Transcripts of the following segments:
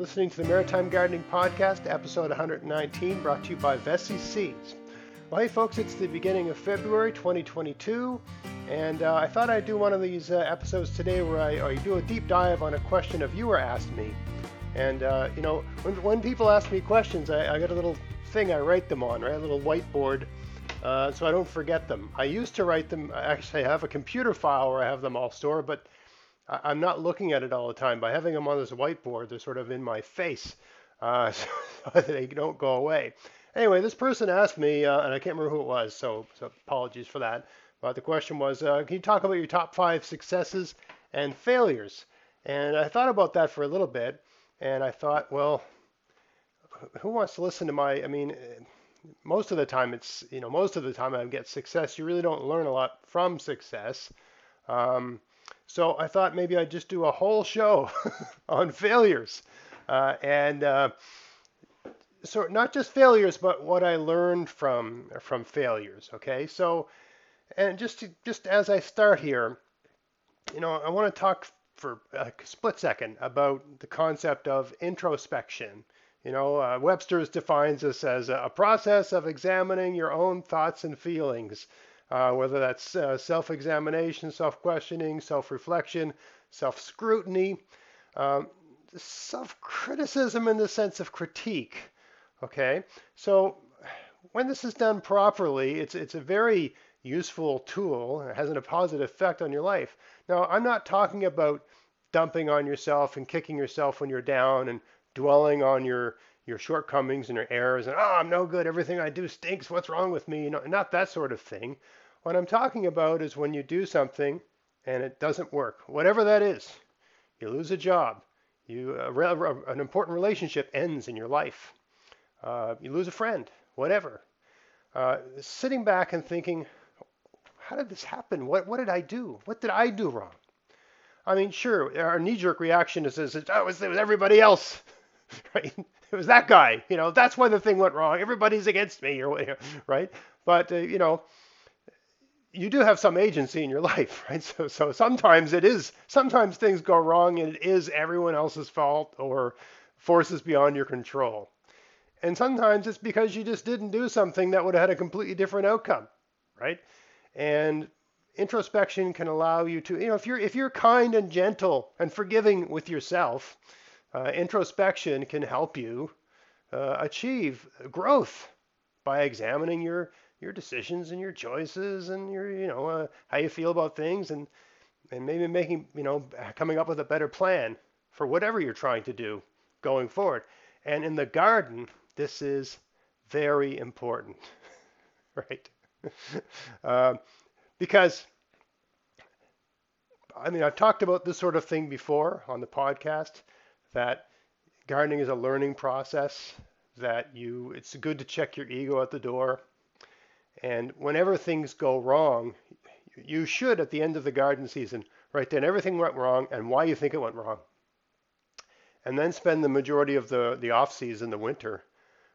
listening to the Maritime Gardening Podcast, episode 119, brought to you by Veseys Seeds. Well, hey, folks, it's the beginning of February 2022, and uh, I thought I'd do one of these uh, episodes today where I, do a deep dive on a question a viewer asked me. And, uh, you know, when, when people ask me questions, I, I got a little thing I write them on, right? A little whiteboard uh, so I don't forget them. I used to write them, actually, I have a computer file where I have them all stored, but I, am not looking at it all the time. By having them on this whiteboard, they're sort of in my face uh, so they don't go away. Anyway, this person asked me, uh, and I can't remember who it was, so, so apologies for that. But the question was, uh, can you talk about your top five successes and failures? And I thought about that for a little bit, and I thought, well, who wants to listen to my? I mean, most of the time, it's you know, most of the time I get success. You really don't learn a lot from success. Um, so I thought maybe I'd just do a whole show on failures. Uh, and uh, so not just failures, but what I learned from from failures. Okay, so and just to, just as I start here, you know, I want to talk for a split second about the concept of introspection. You know, uh, Webster's defines this as a process of examining your own thoughts and feelings uh, whether that's uh, self examination, self questioning, self reflection, self scrutiny, um, self criticism in the sense of critique. Okay, so when this is done properly, it's, it's a very useful tool. It has a positive effect on your life. Now, I'm not talking about dumping on yourself and kicking yourself when you're down and dwelling on your your shortcomings and your errors and oh I'm no good everything I do stinks what's wrong with me you know not that sort of thing what I'm talking about is when you do something and it doesn't work, whatever that is. You lose a job, you an important relationship ends in your life, uh, you lose a friend, whatever. Uh, sitting back and thinking, how did this happen? What what did I do? What did I do wrong? I mean, sure, our knee-jerk reaction is, is oh, it was everybody else, right? It was that guy. You know, that's why the thing went wrong. Everybody's against me, or right? But uh, you know, you do have some agency in your life, right? So, so sometimes it is, sometimes things go wrong and it is everyone else's fault or forces beyond your control. And sometimes it's because you just didn't do something that would have had a completely different outcome, right? And introspection can allow you to, you know, if you're if you're kind and gentle and forgiving with yourself, uh, introspection can help you uh, achieve growth by examining your your decisions and your choices and your you know uh, how you feel about things and and maybe making you know coming up with a better plan for whatever you're trying to do going forward. And in the garden, this is very important, right? uh, because I mean, I've talked about this sort of thing before on the podcast that gardening is a learning process that you it's good to check your ego at the door and whenever things go wrong, you should, at the end of the garden season, write down everything went wrong and why you think it went wrong. And then spend the majority of the, the off season, the winter,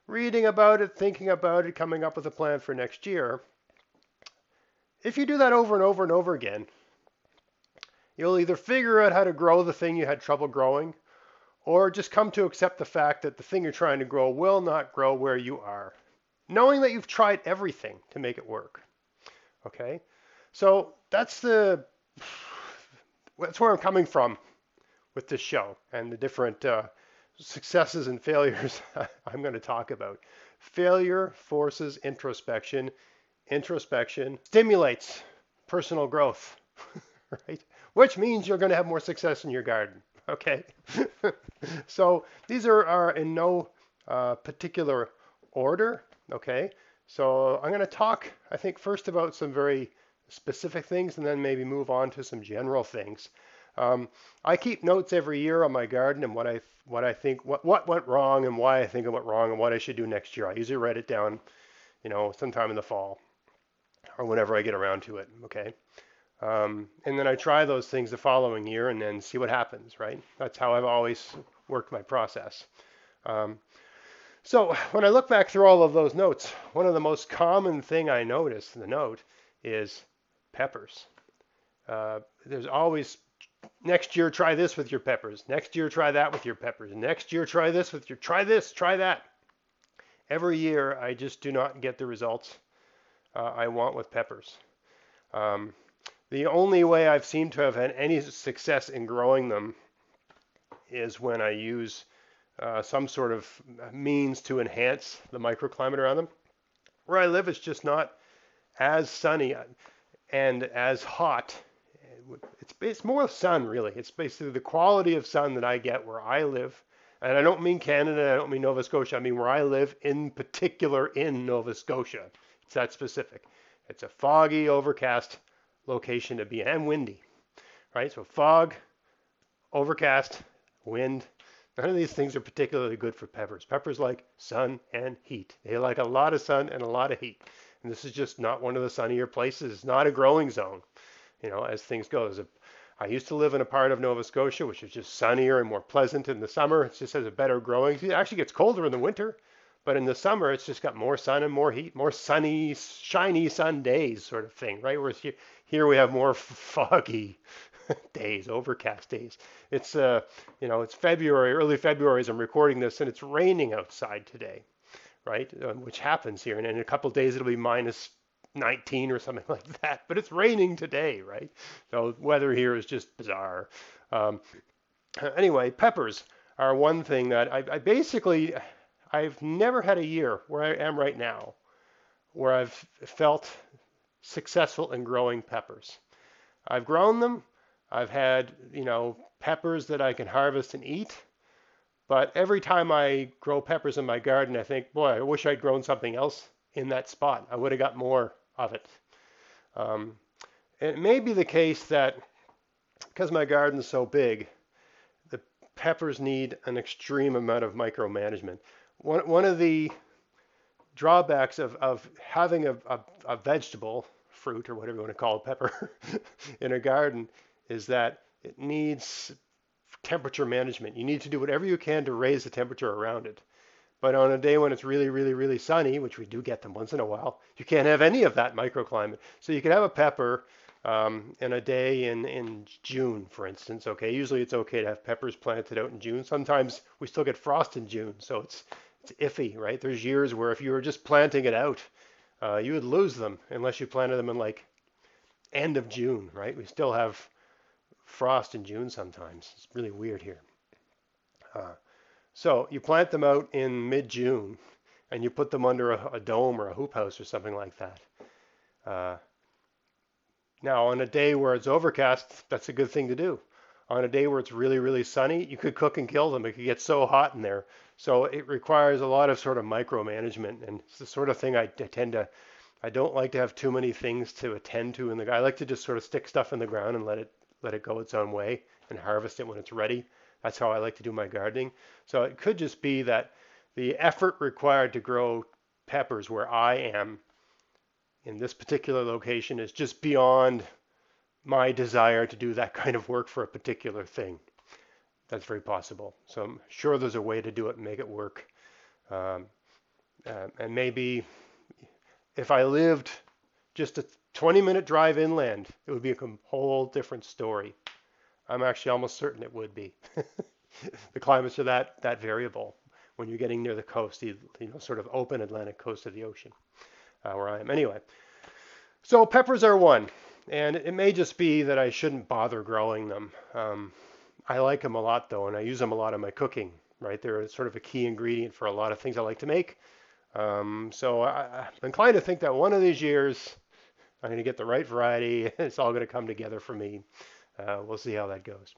reading about it, thinking about it, coming up with a plan for next year. If you do that over and over and over again, you'll either figure out how to grow the thing you had trouble growing, or just come to accept the fact that the thing you're trying to grow will not grow where you are knowing that you've tried everything to make it work. Okay, so that's the that's where I'm coming from with this show and the different uh, successes and failures I'm going to talk about. Failure forces introspection. Introspection stimulates personal growth, right? Which means you're going to have more success in your garden. Okay, so these are, are in no uh, particular order. Okay, so I'm going to talk, I think, first about some very specific things and then maybe move on to some general things. Um, I keep notes every year on my garden and what I what I think what what went wrong and why I think it went wrong and what I should do next year. I usually write it down, you know, sometime in the fall or whenever I get around to it. Okay, um, and then I try those things the following year and then see what happens. Right? That's how I've always worked my process. Um, so when I look back through all of those notes, one of the most common thing I notice in the note is peppers. Uh, there's always next year try this with your peppers. Next year try that with your peppers. Next year try this with your try this, try that. Every year I just do not get the results uh, I want with peppers. Um, the only way I've seemed to have had any success in growing them is when I use uh, some sort of means to enhance the microclimate around them. Where I live, it's just not as sunny and as hot. It's, it's more sun, really. It's basically the quality of sun that I get where I live. And I don't mean Canada, I don't mean Nova Scotia. I mean where I live, in particular in Nova Scotia. It's that specific. It's a foggy, overcast location to be, and windy, right? So fog, overcast, wind. None of these things are particularly good for peppers. Peppers like sun and heat. They like a lot of sun and a lot of heat. And this is just not one of the sunnier places. It's not a growing zone, you know, as things go. As A, I used to live in a part of Nova Scotia which is just sunnier and more pleasant in the summer. It just has a better growing. It actually gets colder in the winter, but in the summer it's just got more sun and more heat, more sunny, shiny sun days, sort of thing, right? Whereas here, here we have more foggy days, overcast days. It's uh, you know, it's February, early February as I'm recording this, and it's raining outside today right? Um, which happens here. And in a couple days, it'll be minus 19 or something like that. But it's raining today, right? So weather here is just bizarre. Um, anyway, peppers are one thing that I, I basically, I've never had a year where I am right now where I've felt successful in growing peppers. I've grown them. I've had, you know, peppers that I can harvest and eat. But every time I grow peppers in my garden, I think, boy, I wish I'd grown something else in that spot. I would have got more of it. Um, it may be the case that because my garden's so big, the peppers need an extreme amount of micromanagement. One, one of the drawbacks of, of having a, a, a vegetable, fruit, or whatever you want to call a pepper, in a garden is that it needs temperature management. You need to do whatever you can to raise the temperature around it. But on a day when it's really, really, really sunny, which we do get them once in a while, you can't have any of that microclimate. So you can have a pepper um, in a day in, in June, for instance. Okay, usually it's okay to have peppers planted out in June. Sometimes we still get frost in June, so it's it's iffy, right? There's years where if you were just planting it out, uh, you would lose them unless you planted them in like end of June, right? We still have frost in June sometimes. It's really weird here. Uh, so you plant them out in mid-June and you put them under a, a, dome or a hoop house or something like that. Uh, now, on a day where it's overcast, that's a good thing to do. On a day where it's really, really sunny, you could cook and kill them. It could get so hot in there. So it requires a lot of sort of micromanagement, and it's the sort of thing I, tend to. I don't like to have too many things to attend to in the. I like to just sort of stick stuff in the ground and let it let it go its own way and harvest it when it's ready. That's how I like to do my gardening. So it could just be that the effort required to grow peppers where I am in this particular location is just beyond my desire to do that kind of work for a particular thing. That's very possible. So I'm sure there's a way to do it and make it work. Um, uh, and maybe if I lived just a 20 minute drive inland, it would be a whole different story. I'm actually almost certain it would be. the climates are that that variable when you're getting near the coast, the you know sort of open Atlantic coast of the ocean, uh, where I am. Anyway, so peppers are one, and it may just be that I shouldn't bother growing them. Um, I like them a lot though, and I use them a lot in my cooking. Right, they're sort of a key ingredient for a lot of things I like to make. Um, so I, I'm inclined to think that one of these years I'm going to get the right variety. It's all going to come together for me. Uh, we'll see how that goes.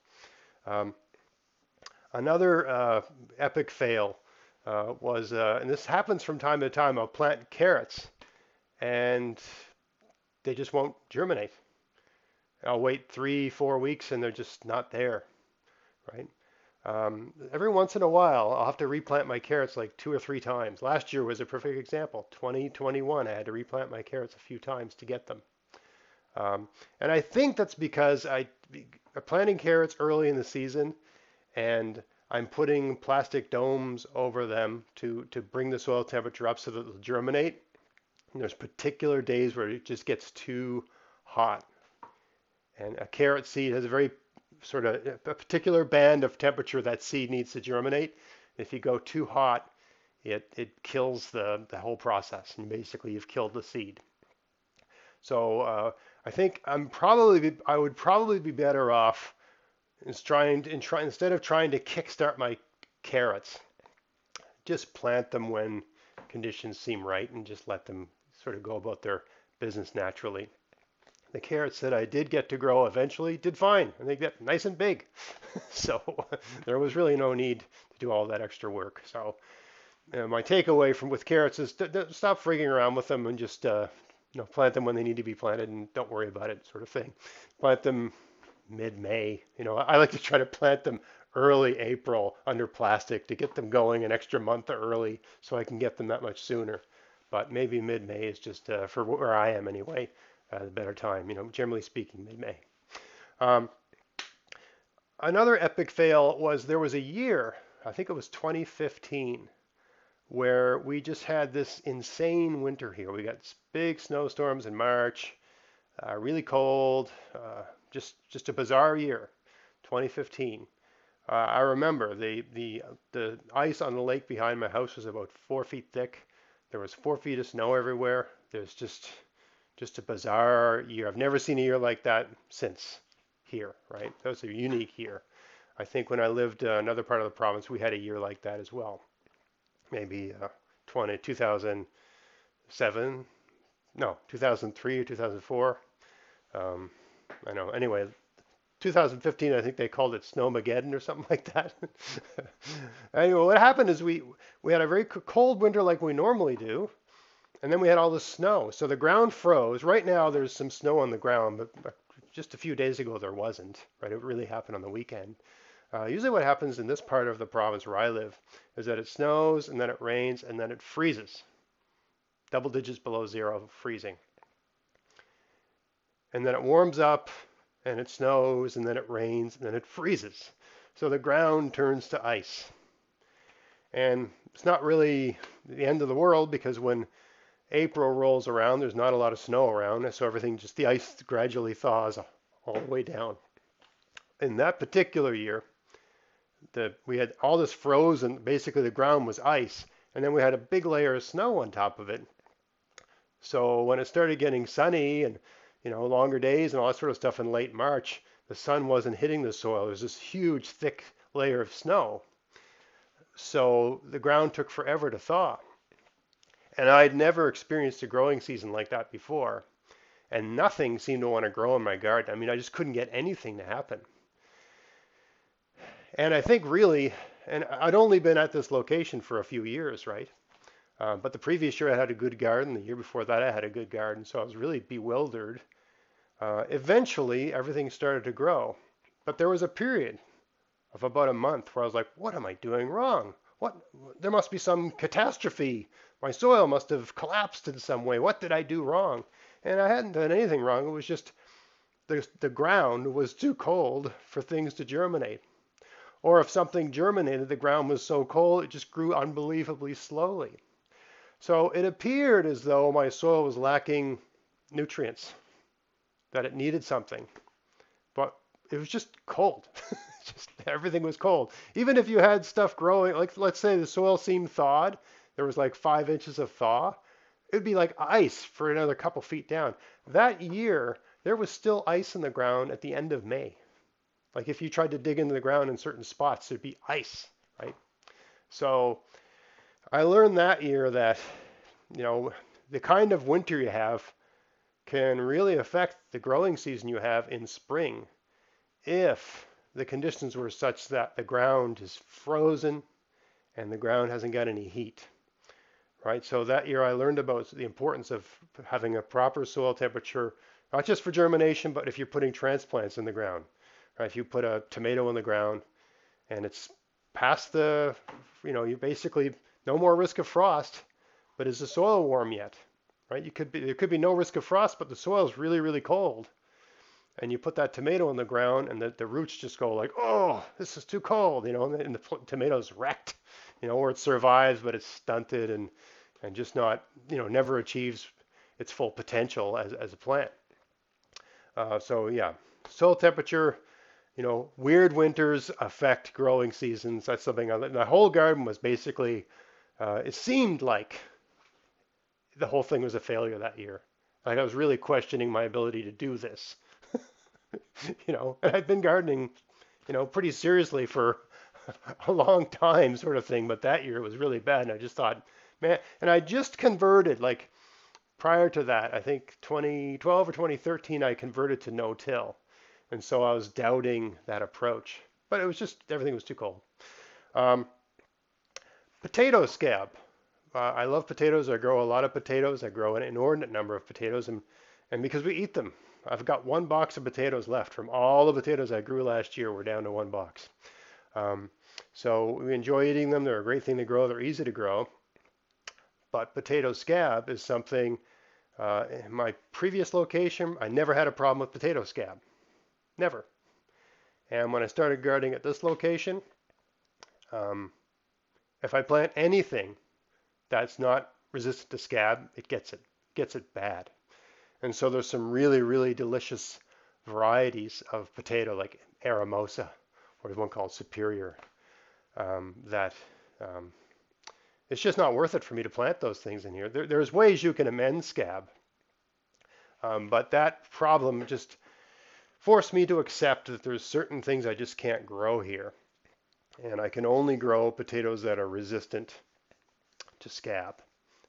Um, another uh, epic fail uh, was, uh, and this happens from time to time, I'll plant carrots and they just won't germinate. I'll wait three, four weeks and they're just not there, right? Um, every once in a while, I'll have to replant my carrots like two or three times. Last year was a perfect example. 2021, I had to replant my carrots a few times to get them. Um, and I think that's because I, am planting carrots early in the season, and I'm putting plastic domes over them to, to bring the soil temperature up so that they'll germinate. And there's particular days where it just gets too hot. And a carrot seed has a very sort of a particular band of temperature that seed needs to germinate. If you go too hot, it, it kills the, the whole process and basically you've killed the seed. So uh, I think I'm probably I would probably be better off trying to, in try, instead of trying to kickstart my carrots, just plant them when conditions seem right and just let them sort of go about their business naturally. The carrots that I did get to grow eventually did fine and they get nice and big. so there was really no need to do all that extra work. So uh, my takeaway from with carrots is to, to stop freaking around with them and just uh, you know plant them when they need to be planted and don't worry about it sort of thing. Plant them mid-May. You know, I like to try to plant them early April under plastic to get them going an extra month early so I can get them that much sooner. But maybe mid-May is just uh, for where I am anyway, uh, the better time. You know, generally speaking, mid-May. Um, another epic fail was there was a year, I think it was 2015, where we just had this insane winter here. We got big snowstorms in March, uh, really cold, uh, just just a bizarre year, 2015. Uh, I remember the the the ice on the lake behind my house was about four feet thick. There was four feet of snow everywhere. There's just just a bizarre year. I've never seen a year like that since here. Right? Those are unique here. I think when I lived uh, another part of the province, we had a year like that as well. Maybe uh, 20 2007, no 2003 or 2004. Um, I know. Anyway, 2015, I think they called it Snowmageddon or something like that. anyway, what happened is we we had a very cold winter like we normally do, and then we had all the snow. So the ground froze. Right now, there's some snow on the ground, but just a few days ago there wasn't. Right, it really happened on the weekend. Uh, usually, what happens in this part of the province where I live is that it snows and then it rains and then it freezes, double digits below zero, freezing and then it warms up and it snows and then it rains and then it freezes. So the ground turns to ice. And it's not really the end of the world because when April rolls around, there's not a lot of snow around, so everything just the ice gradually thaws all the way down. In that particular year, the, we had all this frozen, basically the ground was ice, and then we had a big layer of snow on top of it. So when it started getting sunny and you know, longer days and all that sort of stuff in late March, the sun wasn't hitting the soil. There's this huge, thick layer of snow. So the ground took forever to thaw. And I'd never experienced a growing season like that before. And nothing seemed to want to grow in my garden. I mean, I just couldn't get anything to happen. And I think really, and I'd only been at this location for a few years, right? Uh, but the previous year I had a good garden. The year before that I had a good garden. So I was really bewildered. Uh, eventually everything started to grow. But there was a period of about a month where I was like, what am I doing wrong? What? There must be some catastrophe. My soil must have collapsed in some way. What did I do wrong? And I hadn't done anything wrong. It was just the, the ground was too cold for things to germinate. Or if something germinated, the ground was so cold it just grew unbelievably slowly. So it appeared as though my soil was lacking nutrients, that it needed something. But it was just cold. just everything was cold. Even if you had stuff growing, like let's say the soil seemed thawed, there was like five inches of thaw, it would be like ice for another couple feet down. That year, there was still ice in the ground at the end of May. Like if you tried to dig into the ground in certain spots, there'd be ice, right? So I learned that year that, you know, the kind of winter you have can really affect the growing season you have in spring if the conditions were such that the ground is frozen and the ground hasn't got any heat. Right? So that year I learned about the importance of having a proper soil temperature, not just for germination, but if you're putting transplants in the ground. Right? If you put a tomato in the ground and it's past the, you know, you basically no more risk of frost, but is the soil warm yet? Right? You could be there could be no risk of frost, but the soil is really really cold. And you put that tomato in the ground, and the, the roots just go like, oh, this is too cold, you know, and the tomato's wrecked, you know, or it survives, but it's stunted and and just not, you know, never achieves its full potential as, as a plant. Uh, so yeah, soil temperature, you know, weird winters affect growing seasons. That's something. I, my whole garden was basically. Uh, it seemed like the whole thing was a failure that year. Like I was really questioning my ability to do this. you know, and I've been gardening, you know, pretty seriously for a long time, sort of thing. But that year it was really bad, and I just thought, man. And I just converted. Like prior to that, I think 2012 or 2013, I converted to no-till. And so I was doubting that approach. But it was just, everything was too cold. Um, potato scab. Uh, I love potatoes. I grow a lot of potatoes. I grow an inordinate number of potatoes. And, and because we eat them, I've got one box of potatoes left from all the potatoes I grew last year. We're down to one box. Um, so we enjoy eating them. They're a great thing to grow. They're easy to grow. But potato scab is something, uh, in my previous location, I never had a problem with potato scab. Never. And when I started gardening at this location, um, if I plant anything that's not resistant to scab, it gets it, gets it bad. And so there's some really, really delicious varieties of potato like Eramosa, or one called Superior, um, that um, it's just not worth it for me to plant those things in here. There, there's ways you can amend scab, um, but that problem just forced me to accept that there's certain things I just can't grow here. And I can only grow potatoes that are resistant to scab.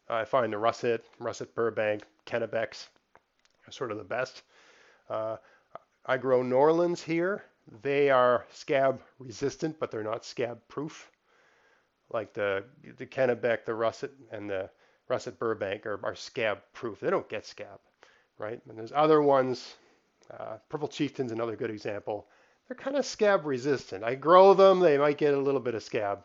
I find the russet, russet Burbank, Kennebecs sort of the best. Uh, I grow Norlands here. They are scab resistant, but they're not scab proof. Like the the Kennebec, the russet, and the russet Burbank are, are scab proof. They don't get scab, right? And there's other ones uh, Purple Chieftain's another good example. They're kind of scab resistant. I grow them, they might get a little bit of scab.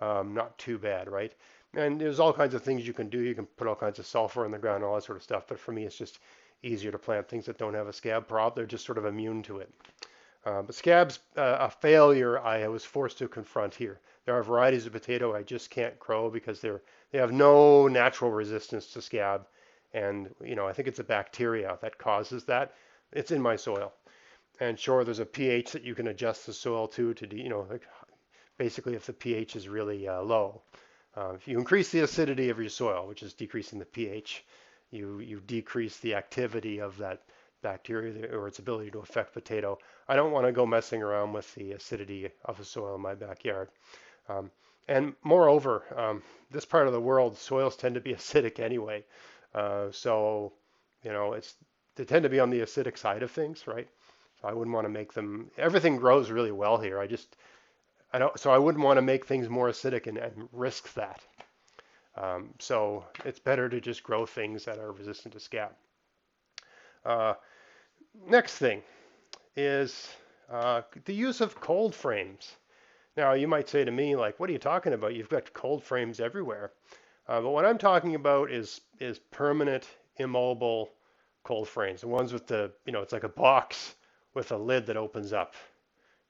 Um, not too bad, right? And there's all kinds of things you can do. You can put all kinds of sulfur in the ground, all that sort of stuff. But for me, it's just easier to plant things that don't have a scab problem. They're just sort of immune to it. Uh, but scab's uh, a failure I was forced to confront here. There are varieties of potato I just can't grow because they're they have no natural resistance to scab, and you know I think it's a bacteria that causes that it's in my soil. And sure, there's a pH that you can adjust the soil to, to you know, basically if the pH is really uh, low. Uh, if you increase the acidity of your soil, which is decreasing the pH, you, you decrease the activity of that bacteria or its ability to affect potato. I don't want to go messing around with the acidity of the soil in my backyard. Um, and moreover, um, this part of the world, soils tend to be acidic anyway. Uh, so, you know, it's they tend to be on the acidic side of things, right? So I wouldn't want to make them. Everything grows really well here. I just I don't. So I wouldn't want to make things more acidic and, and risk that. Um, so it's better to just grow things that are resistant to scab. Uh, next thing is uh, the use of cold frames. Now you might say to me like, "What are you talking about? You've got cold frames everywhere." Uh, but what I'm talking about is is permanent, immobile cold frames, the ones with the, you know, it's like a box with a lid that opens up,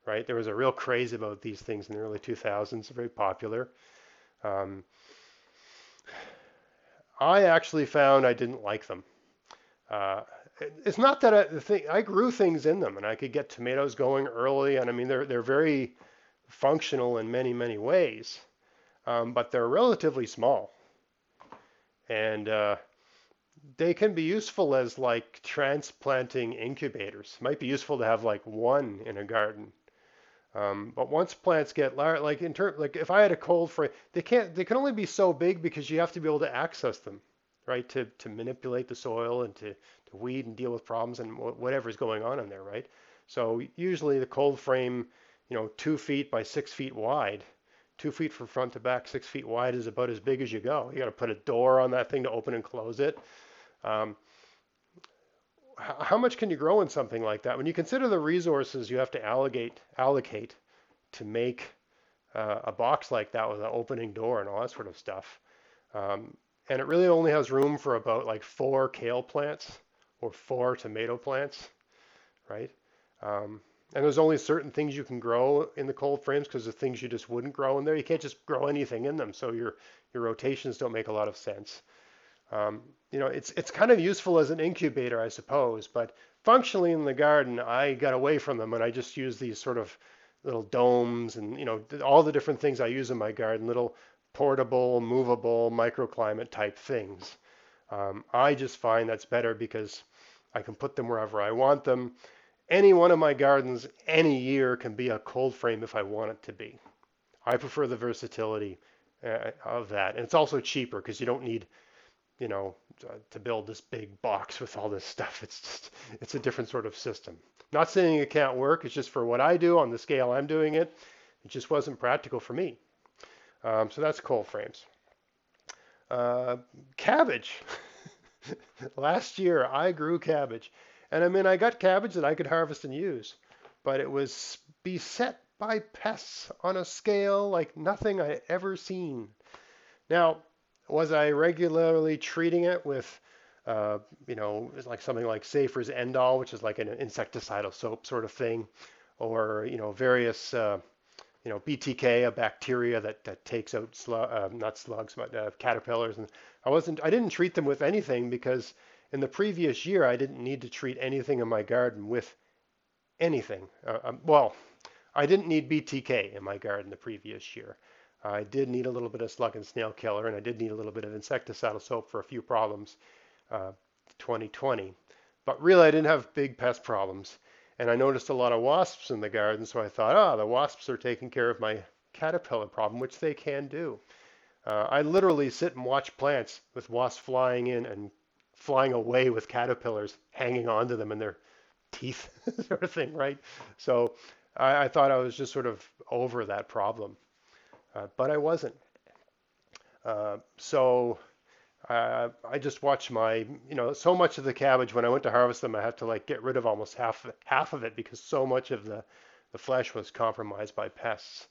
right? There was a real craze about these things in the early 2000s, very popular. Um, I actually found I didn't like them. Uh, it's not that I, thing, I grew things in them and I could get tomatoes going early, and I mean they're they're very functional in many many ways, um, but they're relatively small. And uh, they can be useful as like transplanting incubators. Might be useful to have like one in a garden. Um, but once plants get large, like in term, like if I had a cold frame, they can't. They can only be so big because you have to be able to access them, right? To to manipulate the soil and to to weed and deal with problems and whatever's going on in there, right? So usually the cold frame, you know, two feet by six feet wide, two feet from front to back, six feet wide is about as big as you go. You got to put a door on that thing to open and close it. Um, how much can you grow in something like that? When you consider the resources you have to allocate, allocate to make uh, a box like that with an opening door and all that sort of stuff, um, and it really only has room for about like four kale plants or four tomato plants, right? Um, and there's only certain things you can grow in the cold frames because the things you just wouldn't grow in there. You can't just grow anything in them, so your your rotations don't make a lot of sense. Um, you know, it's it's kind of useful as an incubator, I suppose, but functionally in the garden, I got away from them and I just use these sort of little domes and you know all the different things I use in my garden, little portable, movable, microclimate type things. Um, I just find that's better because I can put them wherever I want them. Any one of my gardens any year can be a cold frame if I want it to be. I prefer the versatility uh, of that. And it's also cheaper because you don't need, you know, to build this big box with all this stuff. It's just, it's a different sort of system. Not saying it can't work. It's just for what I do on the scale I'm doing it. It just wasn't practical for me. Um, so that's cold frames. Uh, cabbage. Last year I grew cabbage. And I mean, I got cabbage that I could harvest and use, but it was beset by pests on a scale like nothing I ever seen. Now, was I regularly treating it with, uh, you know, like something like Safer's Endall, which is like an insecticidal soap sort of thing, or you know, various, uh, you know, BTK, a bacteria that, that takes out slug, uh, not slugs, but uh, caterpillars, and I wasn't, I didn't treat them with anything because in the previous year I didn't need to treat anything in my garden with anything. Uh, um, well, I didn't need BTK in my garden the previous year. I did need a little bit of slug and snail killer, and I did need a little bit of insecticidal soap for a few problems, uh, 2020. But really, I didn't have big pest problems. And I noticed a lot of wasps in the garden, so I thought, oh, the wasps are taking care of my caterpillar problem, which they can do. Uh, I literally sit and watch plants with wasps flying in and flying away with caterpillars hanging onto them in their teeth, sort of thing, right? So I, I thought I was just sort of over that problem, uh, but I wasn't. Uh, so uh, I just watched my, you know, so much of the cabbage when I went to harvest them, I had to like get rid of almost half half of it because so much of the the flesh was compromised by pests.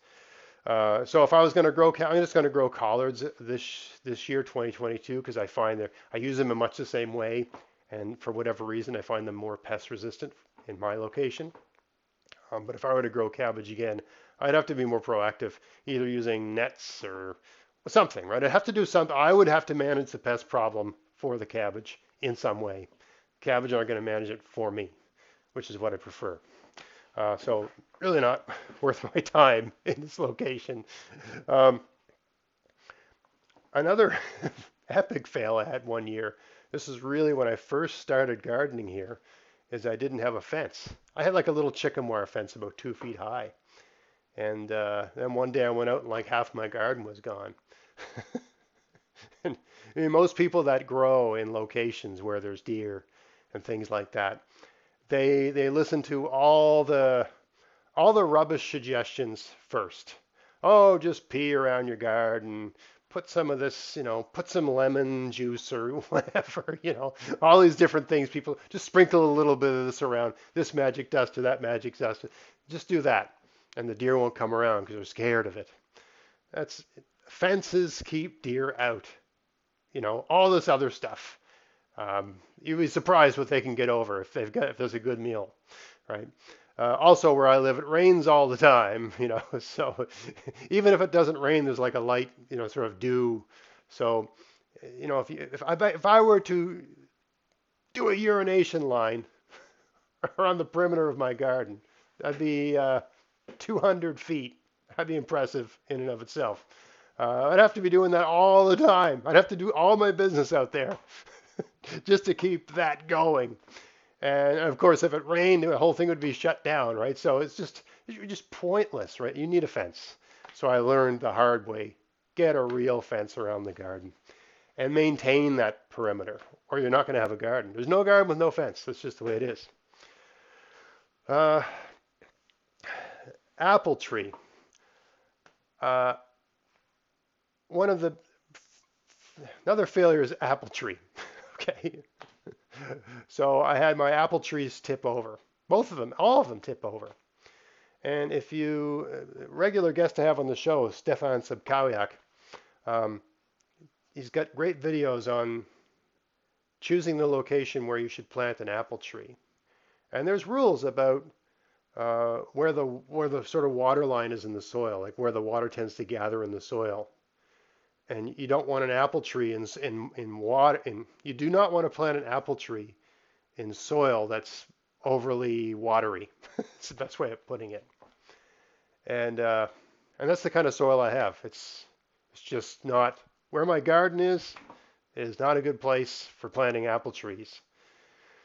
Uh, so if I was going to grow, I'm just going to grow collards this this year, 2022, because I find that I use them in much the same way, and for whatever reason, I find them more pest resistant in my location. Um, but if I were to grow cabbage again, I'd have to be more proactive, either using nets or something, right? I'd have to do something. I would have to manage the pest problem for the cabbage in some way. Cabbage aren't going to manage it for me, which is what I prefer. Uh, so really not worth my time in this location. Um, another epic fail I had one year. This is really when I first started gardening here is I didn't have a fence. I had like a little chicken wire fence about two feet high. And uh, then one day I went out and like half my garden was gone. and I mean, most people that grow in locations where there's deer and things like that, they they listen to all the all the rubbish suggestions first. Oh, just pee around your garden put some of this, you know, put some lemon juice or whatever, you know, all these different things. People just sprinkle a little bit of this around, this magic dust or that magic dust. Just do that, and the deer won't come around because they're scared of it. That's fences keep deer out. You know, all this other stuff. Um, you'd be surprised what they can get over if they've got if there's a good meal, right? Uh, also, where I live, it rains all the time, you know. So even if it doesn't rain, there's like a light, you know, sort of dew. So, you know, if you, if I if I were to do a urination line around the perimeter of my garden, that'd be uh, 200 feet. That'd be impressive in and of itself. Uh, I'd have to be doing that all the time. I'd have to do all my business out there just to keep that going. And of course, if it rained, the whole thing would be shut down, right? So it's just it's just pointless, right? You need a fence. So I learned the hard way: get a real fence around the garden, and maintain that perimeter, or you're not going to have a garden. There's no garden with no fence. That's just the way it is. Uh, apple tree. Uh, one of the another failure is apple tree. okay so I had my apple trees tip over. Both of them, all of them tip over. And if you, uh, regular guest to have on the show, Stefan Sobkowiak, um, he's got great videos on choosing the location where you should plant an apple tree. And there's rules about uh, where the where the sort of water line is in the soil, like where the water tends to gather in the soil. and you don't want an apple tree in in in water. In you do not want to plant an apple tree in soil that's overly watery. it's the best way of putting it. And uh, and that's the kind of soil I have. It's it's just not where my garden is. Is not a good place for planting apple trees.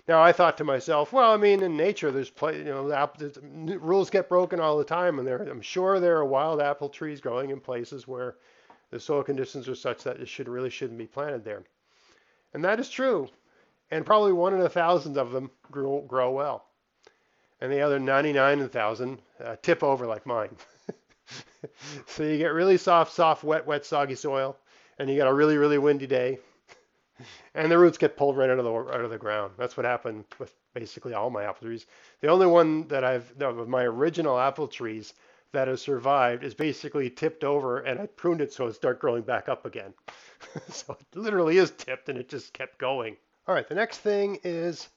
Now I thought to myself, well, I mean, in nature, there's play, you know, apple, rules get broken all the time, and there, I'm sure there are wild apple trees growing in places where the soil conditions are such that it should really shouldn't be planted there. And that is true. And probably one in a thousand of them grow, grow well. And the other 99,000 uh, tip over like mine. so you get really soft, soft, wet, wet, soggy soil, and you got a really, really windy day, and the roots get pulled right out of the out of the ground. That's what happened with basically all my apple trees. The only one that I've of my original apple trees that has survived is basically tipped over and I pruned it so it start growing back up again. so it literally is tipped and it just kept going. All right, the next thing is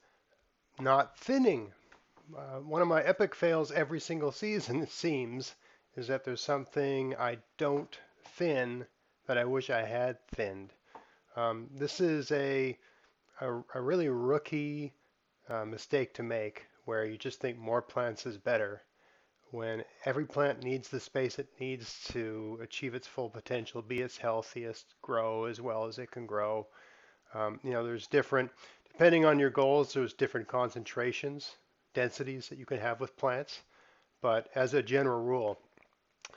not thinning. Uh, one of my epic fails every single season, it seems, is that there's something I don't thin that I wish I had thinned. Um, this is a, a, a really rookie uh, mistake to make where you just think more plants is better when every plant needs the space it needs to achieve its full potential, be its healthiest, grow as well as it can grow. Um, you know, there's different, depending on your goals, there's different concentrations, densities that you can have with plants. But as a general rule,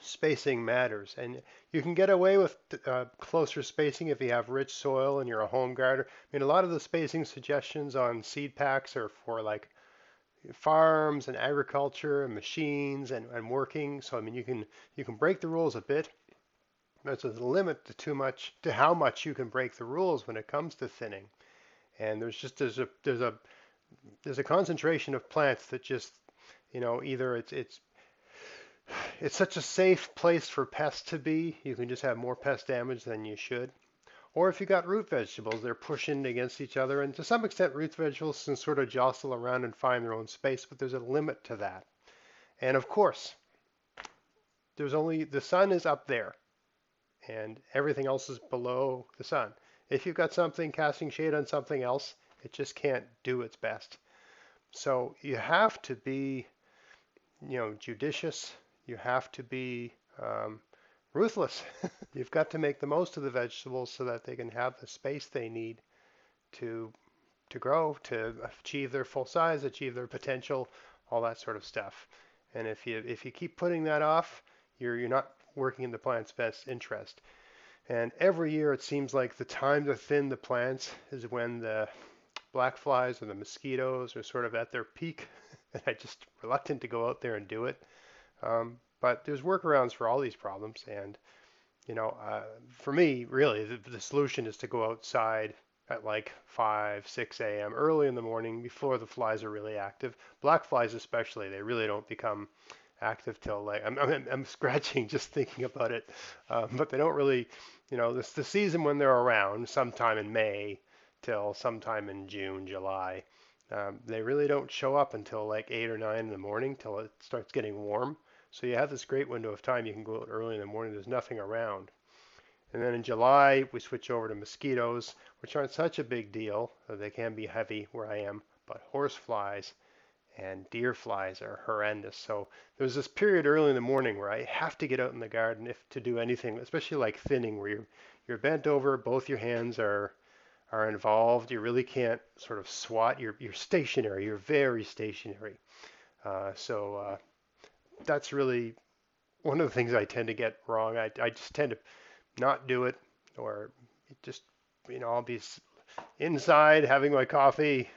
spacing matters. And you can get away with uh, closer spacing if you have rich soil and you're a home gardener. I mean, a lot of the spacing suggestions on seed packs are for like farms and agriculture and machines and, and working. So I mean, you can you can break the rules a bit. There's a limit to too much to how much you can break the rules when it comes to thinning. And there's just there's a there's a there's a concentration of plants that just you know either it's it's it's such a safe place for pests to be. You can just have more pest damage than you should. Or if you got root vegetables, they're pushing against each other. And to some extent, root vegetables can sort of jostle around and find their own space, but there's a limit to that. And of course, there's only the sun is up there and everything else is below the sun. If you've got something casting shade on something else, it just can't do its best. So you have to be, you know, judicious. You have to be um, ruthless. You've got to make the most of the vegetables so that they can have the space they need to to grow, to achieve their full size, achieve their potential, all that sort of stuff. And if you if you keep putting that off, you're you're not working in the plant's best interest. And every year it seems like the time to thin the plants is when the black flies or the mosquitoes are sort of at their peak. and I just reluctant to go out there and do it. Um, but there's workarounds for all these problems, and you know, uh, for me, really, the, the, solution is to go outside at like 5, 6 a.m. early in the morning before the flies are really active. Black flies, especially, they really don't become active till like I'm, I'm, I'm scratching just thinking about it, um, but they don't really, you know, this the season when they're around, sometime in May till sometime in June, July. Um, they really don't show up until like 8 or 9 in the morning till it starts getting warm. So you have this great window of time. You can go out early in the morning. There's nothing around. And then in July, we switch over to mosquitoes, which aren't such a big deal. They can be heavy where I am, but horse flies and deer flies are horrendous. So there's this period early in the morning where I have to get out in the garden if to do anything, especially like thinning, where you're you're bent over, both your hands are are involved. You really can't sort of swat. You're you're stationary. You're very stationary. Uh, so uh, that's really one of the things I tend to get wrong. I, I just tend to not do it or just, you know, I'll be inside having my coffee.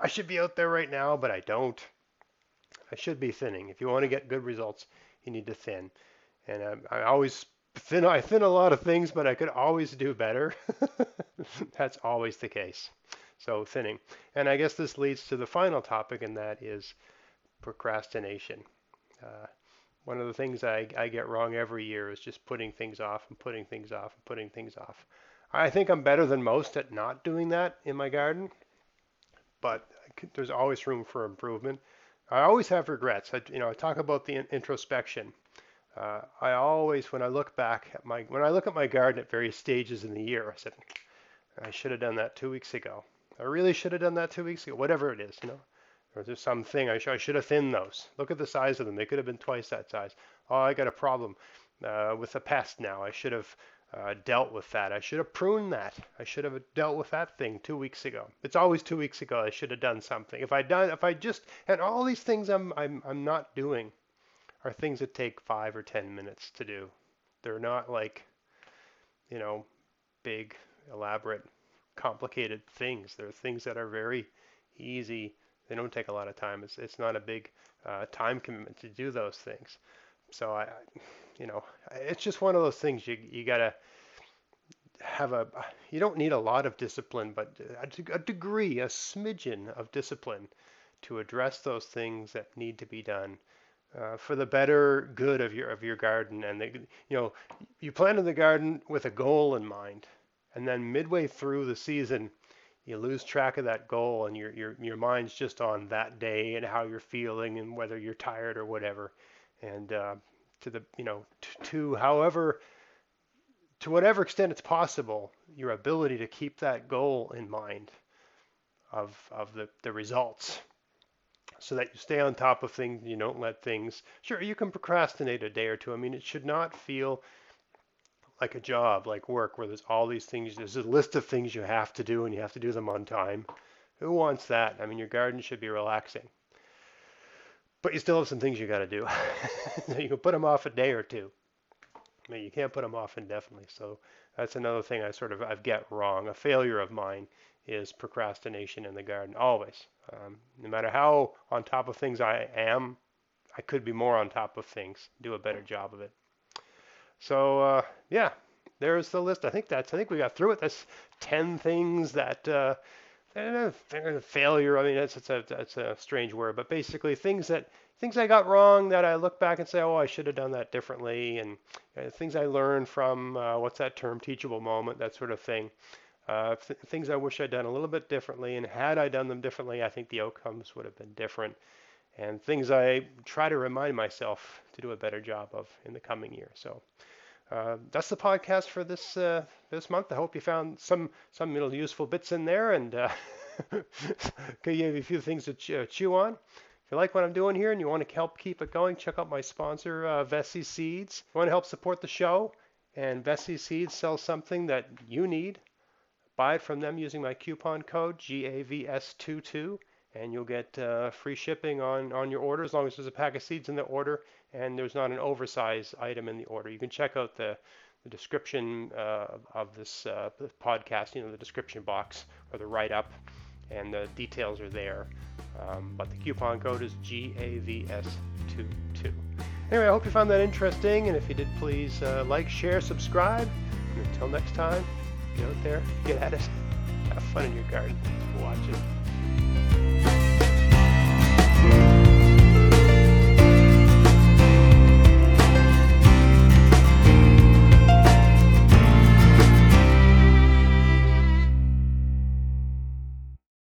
I should be out there right now, but I don't. I should be thinning. If you want to get good results, you need to thin. And I always thin. I thin a lot of things, but I could always do better. That's always the case. So thinning. And I guess this leads to the final topic, and that is procrastination. Uh, one of the things I, I get wrong every year is just putting things off and putting things off and putting things off. I think I'm better than most at not doing that in my garden, but there's always room for improvement. I always have regrets. I, you know, I talk about the introspection. uh, I always, when I look back at my, when I look at my garden at various stages in the year, I said, I should have done that two weeks ago. I really should have done that two weeks ago. Whatever it is, you know, or there's something I, sh- I should have thinned those. Look at the size of them; they could have been twice that size. Oh, I got a problem uh, with a pest now. I should have uh, dealt with that. I should have pruned that. I should have dealt with that thing two weeks ago. It's always two weeks ago. I should have done something. If I done, if I just and all these things I'm I'm I'm not doing are things that take five or ten minutes to do. They're not like, you know, big, elaborate, complicated things. They're things that are very easy. They don't take a lot of time. It's it's not a big uh, time commitment to do those things. So I, you know, it's just one of those things you you gotta have a. You don't need a lot of discipline, but a, a degree, a smidgen of discipline, to address those things that need to be done. Uh, for the better good of your of your garden, and you know, you planted the garden with a goal in mind, and then midway through the season, you lose track of that goal, and your your your mind's just on that day and how you're feeling and whether you're tired or whatever. And uh, to the you know to, to however to whatever extent it's possible, your ability to keep that goal in mind of of the, the results. So that you stay on top of things you don't let things sure you can procrastinate a day or two. I mean it should not feel like a job like work where there's all these things there's a list of things you have to do and you have to do them on time who wants that i mean your garden should be relaxing but you still have some things you got to do. you can put them off a day or two. I mean, you can't put them off indefinitely. So that's another thing I sort of I get wrong. A failure of mine is procrastination in the garden. Always, um, no matter how on top of things I am, I could be more on top of things, do a better job of it. So uh, yeah, there's the list. I think that's I think we got through it. That's ten things that. Uh, failure. I mean, it's, it's a it's a strange word, but basically things that things I got wrong that I look back and say, oh, I should have done that differently, and uh, things I learned from uh, what's that term, teachable moment, that sort of thing. Uh, th- things I wish I'd done a little bit differently, and had I done them differently, I think the outcomes would have been different. And things I try to remind myself to do a better job of in the coming year. So uh, that's the podcast for this uh, this month. I hope you found some some little useful bits in there and uh, give you a few things to ch- chew on. If you like what I'm doing here and you want to help keep it going, check out my sponsor, uh, Veseys Seeds. If you want to help support the show and Veseys Seeds sells something that you need, buy it from them using my coupon code GAVS22 and you'll get uh, free shipping on, on your order as long as there's a pack of seeds in the order and there's not an oversized item in the order. You can check out the, the description uh, of this uh, podcast, you know, the description box or the write up, and the details are there. Um, but the coupon code is GAVS22. Anyway, I hope you found that interesting, and if you did, please uh, like, share, subscribe. And until next time, get out there, get at it, have fun in your garden.